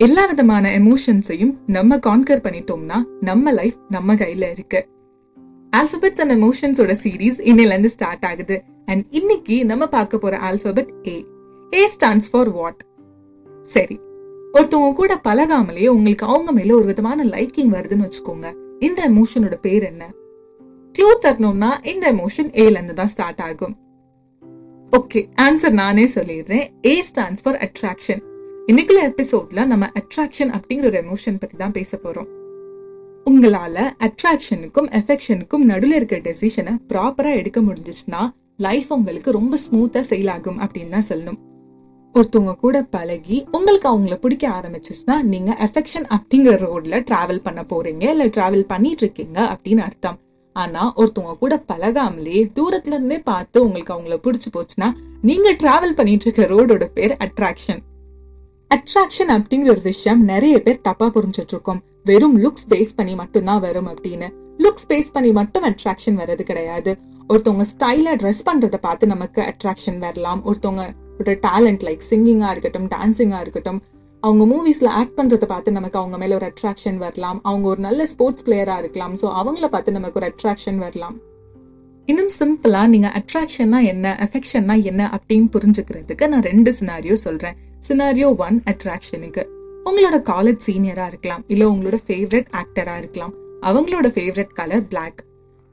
எல்லா விதமான எமோஷன்ஸையும் நம்ம கான்கர் பண்ணிட்டோம்னா நம்ம லைஃப் நம்ம கையில இருக்கு. ஆல்பபெட்ஸ் அண்ட் எமோஷன்ஸோட சீரீஸ் இன்னையில இருந்து ஸ்டார்ட் ஆகுது. அண்ட் இன்னைக்கு நம்ம பார்க்க போற alphabet A A stands for what சரி ஒருத்தவங்க கூட பழகாமலே உங்களுக்கு அவங்க மேல ஒரு விதமான லைக்கிங் வருதுன்னு வச்சுக்கோங்க. இந்த எமோஷனோட பேர் என்ன? க்ளூ தரணும்னா இந்த எமோஷன் ஏல இருந்து தான் ஸ்டார்ட் ஆகும். ஓகே ஆன்சர் நானே சொல்லிடுறேன். ஏ ஸ்டாண்ட்ஸ் ஃபார் அட்ராக்ஷன் இன்னைக்குள்ள எபிசோட்ல நம்ம அட்ராக்ஷன் அப்படிங்கிற ஒரு எமோஷன் பத்தி தான் பேச போறோம். உங்களால அட்ராக்ஷனுக்கும் எஃபெக்ஷனுக்கும் நடுவில் இருக்கிற டெசிஷனை ப்ராப்பரா எடுக்க முடிஞ்சிச்சுன்னா லைஃப் உங்களுக்கு ரொம்ப ஸ்மூத்தா செயல் ஆகும் அப்படின்னு தான் சொல்லணும். ஒருத்தவங்க கூட பழகி உங்களுக்கு அவங்கள பிடிக்க ஆரம்பிச்சிச்சுன்னா நீங்க எஃபெக்ஷன் அப்படிங்கிற ரோட்ல டிராவல் பண்ண போறீங்க இல்ல டிராவல் பண்ணிட்டு இருக்கீங்க அப்படின்னு அர்த்தம். ஆனா ஒருத்தவங்க கூட பழகாமலே தூரத்துல இருந்தே பார்த்து உங்களுக்கு அவங்கள பிடிச்சி போச்சுன்னா நீங்க டிராவல் பண்ணிட்டு இருக்க ரோடோட பேர் அட்ராக்ஷன் அட்ராக்ஷன் அப்படிங்கிற ஒரு விஷயம் நிறைய பேர் தப்பா புரிஞ்சிட்டு இருக்கோம் வெறும் லுக்ஸ் பேஸ் பண்ணி மட்டும்தான் வரும் அப்படின்னு. லுக்ஸ் பேஸ் பண்ணி மட்டும் அட்ராக்ஷன் வர்றது கிடையாது. ஒருத்தவங்க ஸ்டைல ட்ரெஸ் பண்றதை பார்த்து நமக்கு அட்ராக்ஷன் வரலாம். ஒருத்தவங்க டேலண்ட் லைக் சிங்கிங்கா இருக்கட்டும் டான்சிங்கா இருக்கட்டும் அவங்க மூவிஸ்ல ஆக்ட் பண்றதை பார்த்து நமக்கு அவங்க மேல ஒரு அட்ராக்ஷன் வரலாம். அவங்க ஒரு நல்ல ஸ்போர்ட்ஸ் பிளேயரா இருக்கலாம். ஸோ அவங்கள பார்த்து நமக்கு ஒரு அட்ராக்ஷன் வரலாம். இன்னும் சிம்பிளா நீங்க அட்ராக்ஷன்னா என்ன அஃபெக்ஷன்னா என்ன அப்படின்னு புரிஞ்சுக்கிறதுக்கு நான் ரெண்டு சினாரியோ சொல்றேன். சினாரியோ ஒன் அட்ராக்ஷனுக்கு உங்களோட காலேஜ் சீனியரா இருக்கலாம் இல்ல உங்களோட ஃபேவரட் ஆக்டரா இருக்கலாம். அவங்களோட ஃபேவரட் கலர் பிளாக்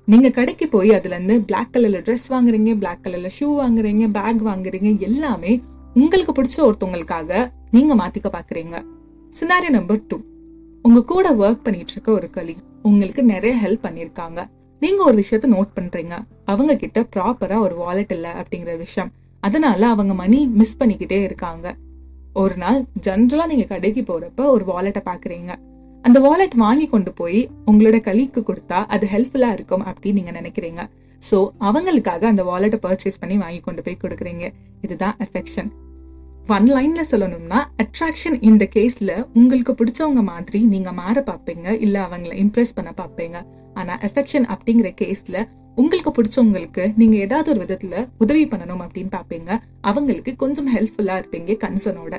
நீங்க கடைக்கு போய் அதுல இருந்து பிளாக் கலர்ல ட்ரெஸ் வாங்குறீங்க பிளாக் கலர்ல ஷூ வாங்குறீங்க பேக் வாங்குறீங்க எல்லாமே உங்களுக்கு பிடிச்ச ஒருத்தவங்களுக்காக நீங்க மாத்திக்க பாக்குறீங்க. சினாரியோ நம்பர் டூ உங்க கூட ஒர்க் பண்ணிட்டு இருக்க ஒரு கலி உங்களுக்கு நிறைய ஹெல்ப் பண்ணிருக்காங்க நீங்க ஒரு விஷயத்த நோட் பண்றீங்க. அவங்க கிட்ட ப்ராப்பரா ஒரு வாலெட் இல்லை அப்படிங்கிற விஷயம். அதனால அவங்க மணி மிஸ் பண்ணிக்கிட்டே இருக்காங்க. ஒரு நாள் ஜென்ரலா நீங்க கடைக்கு போறப்ப ஒரு வாலெட்டை பாக்குறீங்க. அந்த வாலெட் வாங்கி கொண்டு போய் உங்களோட கலிக்கு கொடுத்தா அது ஹெல்ப்ஃபுல்லா இருக்கும் அப்படின்னு நீங்க நினைக்கிறீங்க. ஸோ அவங்களுக்காக அந்த வாலெட்டை பர்ச்சேஸ் பண்ணி வாங்கி கொண்டு போய் கொடுக்குறீங்க. இதுதான் அஃபெக்ஷன் ஒன் லைன்ல சொல்லணும்னா அட்ராக்ஷன் இந்த கேஸ்ல உங்களுக்கு பிடிச்சவங்க மாதிரி நீங்க மாற பார்ப்பீங்க. இல்ல அவங்கள இம்ப்ரெஸ் பண்ண பார்ப்பீங்க. ஆனா எஃபெக்ஷன் அப்படிங்கிற கேஸ்ல உங்களுக்கு பிடிச்சவங்களுக்கு நீங்க ஏதாவது ஒரு விதத்துல உதவி பண்ணணும் அப்படின்னு பாப்பீங்க அவங்களுக்கு கொஞ்சம் ஹெல்ப்ஃபுல்லா இருப்பீங்க கன்சர்னோட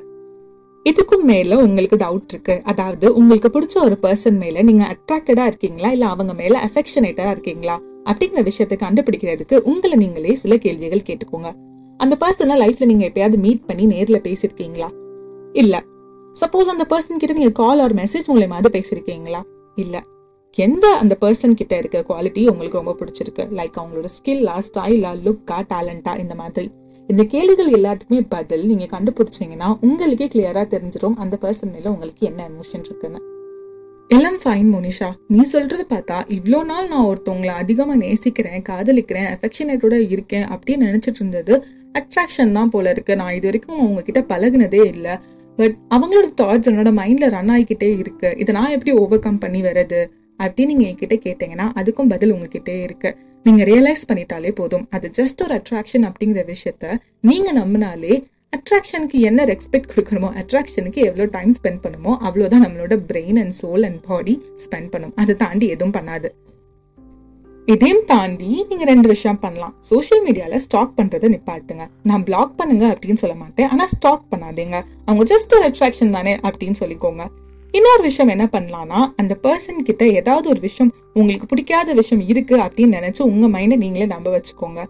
இதுக்கும் மேல உங்களுக்கு டவுட் இருக்கு. அதாவது உங்களுக்கு பிடிச்ச ஒரு பர்சன் மேல நீங்க அட்ராக்டடா இருக்கீங்களா? இல்ல அவங்க மேல அஃபெக்ஷனேட்டா இருக்கீங்களா? அப்படிங்கிற விஷயத்தை கண்டுபிடிக்கிறதுக்கு உங்களை நீங்களே சில கேள்விகள் கேட்டுக்கோங்க. அந்த பர்சனை லைஃப்ல நீங்க எப்பயாவது மீட் பண்ணி நேர்ல பேசிருக்கீங்களா இல்ல. சப்போஸ் அந்த பர்சன் கிட்ட நீங்க கால் ஆர் மெசேஜ் மூலயமா பேசிருக்கீங்களா இல்ல. எந்த அந்த பர்சன் கிட்ட இருக்க குவாலிட்டி உங்களுக்கு ரொம்ப பிடிச்சிருக்கு? லைக் அவங்களோட ஸ்கில்லா ஸ்டைலா லுக்கா டேலண்டா இந்த மாதிரி. இந்த கேள்விகள் எல்லாத்துக்குமே பதில் நீங்க கண்டுபிடிச்சீங்கன்னா உங்களுக்கே கிளியரா தெரிஞ்சிடும் அந்த பர்சன் மேல உங்களுக்கு என்ன எமோஷன் இருக்குன்னு. எல்லாம் ஃபைன் மோனிஷா. நீ சொல்றது பார்த்தா இவ்வளோ நாள் நான் ஒருத்தவங்களை அதிகமாக நேசிக்கிறேன் காதலிக்கிறேன் அஃபெக்ஷனேட்டோட இருக்கேன் அப்படின்னு நினைச்சிட்டு இருந்தது அட்ராக்ஷன் தான் போல இருக்கு. நான் இது வரைக்கும் அவங்க கிட்ட பழகுனதே இல்லை. பட் அவங்களோட தாட்ஸ் என்னோட மைண்ட்ல ரன் ஆகிக்கிட்டே இருக்கு. இதை நான் எப்படி ஓவர் கம் பண்ணி வர்றது? அப்படின்னு நீங்கள் என்கிட்ட கேட்டீங்கன்னா அதுக்கும் பதில் உங்ககிட்டே இருக்கு. நீங்கள் ரியலைஸ் பண்ணிட்டாலே போதும். அது ஜஸ்ட் ஒரு அட்ராக்ஷன் அப்படிங்கிற விஷயத்த நீங்கள் நம்பினாலே அட்ராக்ஷனுக்கு என்ன ரெஸ்பெக்ட் கொடுக்கணுமோ அட்ராக்ஷனுக்கு எவ்வளோ டைம் ஸ்பெண்ட் பண்ணுமோ அவ்வளோதான் நம்மளோட brain and soul and body spend பண்ணும். அதை தாண்டி எதுவும் பண்ணாது. இதையும் தாண்டி நீங்க ரெண்டு விஷயம் பண்ணலாம். சோஷியல் மீடியால ஸ்டாக் பண்றதை நிப்பாட்டுங்க. நான் பிளாக் பண்ணுங்க அப்படின்னு சொல்ல மாட்டேன். ஆனா ஸ்டாக் பண்ணாதீங்க. அவங்க ஜஸ்ட் ஒரு அட்ராக்ஷன் தானே அப்படின்னு சொல்லிக்கோங்க. இன்னொரு விஷயம் என்ன பண்ணலாம்னா அந்த பர்சன் கிட்ட ஏதாவது ஒரு விஷயம் உங்களுக்கு பிடிக்காத விஷயம் இருக்கு அப்படின்னு நினைச்சு உங்க மைண்டை நீங்களே நம்ப வச்சுக்கோங்க.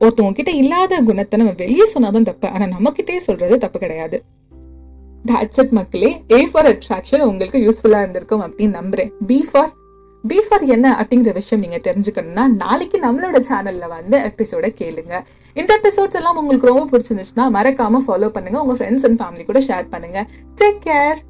ஒருத்தவங்க கிட்ட இல்லாத குணத்தை நம்ம வெளியே சொன்னாதான் தப்பு. ஆனா நம்ம கிட்டே சொல்றது தப்பு கிடையாது. தாட்ஸ் இட் மக்களே. ஏ ஃபார் அட்ராக்ஷன் உங்களுக்கு யூஸ்ஃபுல்லா இருந்திருக்கும் அப்படின்னு நம்புறேன். பி ஃபார் பி ஃபார் என்ன அப்படிங்கிற விஷயம் நீங்க தெரிஞ்சுக்கணும்னா நாளைக்கு நம்மளோட சேனல்ல வந்து எபிசோட கேளுங்க. இந்த எபிசோட்ஸ் எல்லாம் உங்களுக்கு ரொம்ப பிடிச்சிருந்துச்சுன்னா மறக்காம ஃபாலோ பண்ணுங்க. உங்க ஃப்ரெண்ட்ஸ் அண்ட் ஃபேமிலி கூட ஷேர் பண்ணுங்க. Take care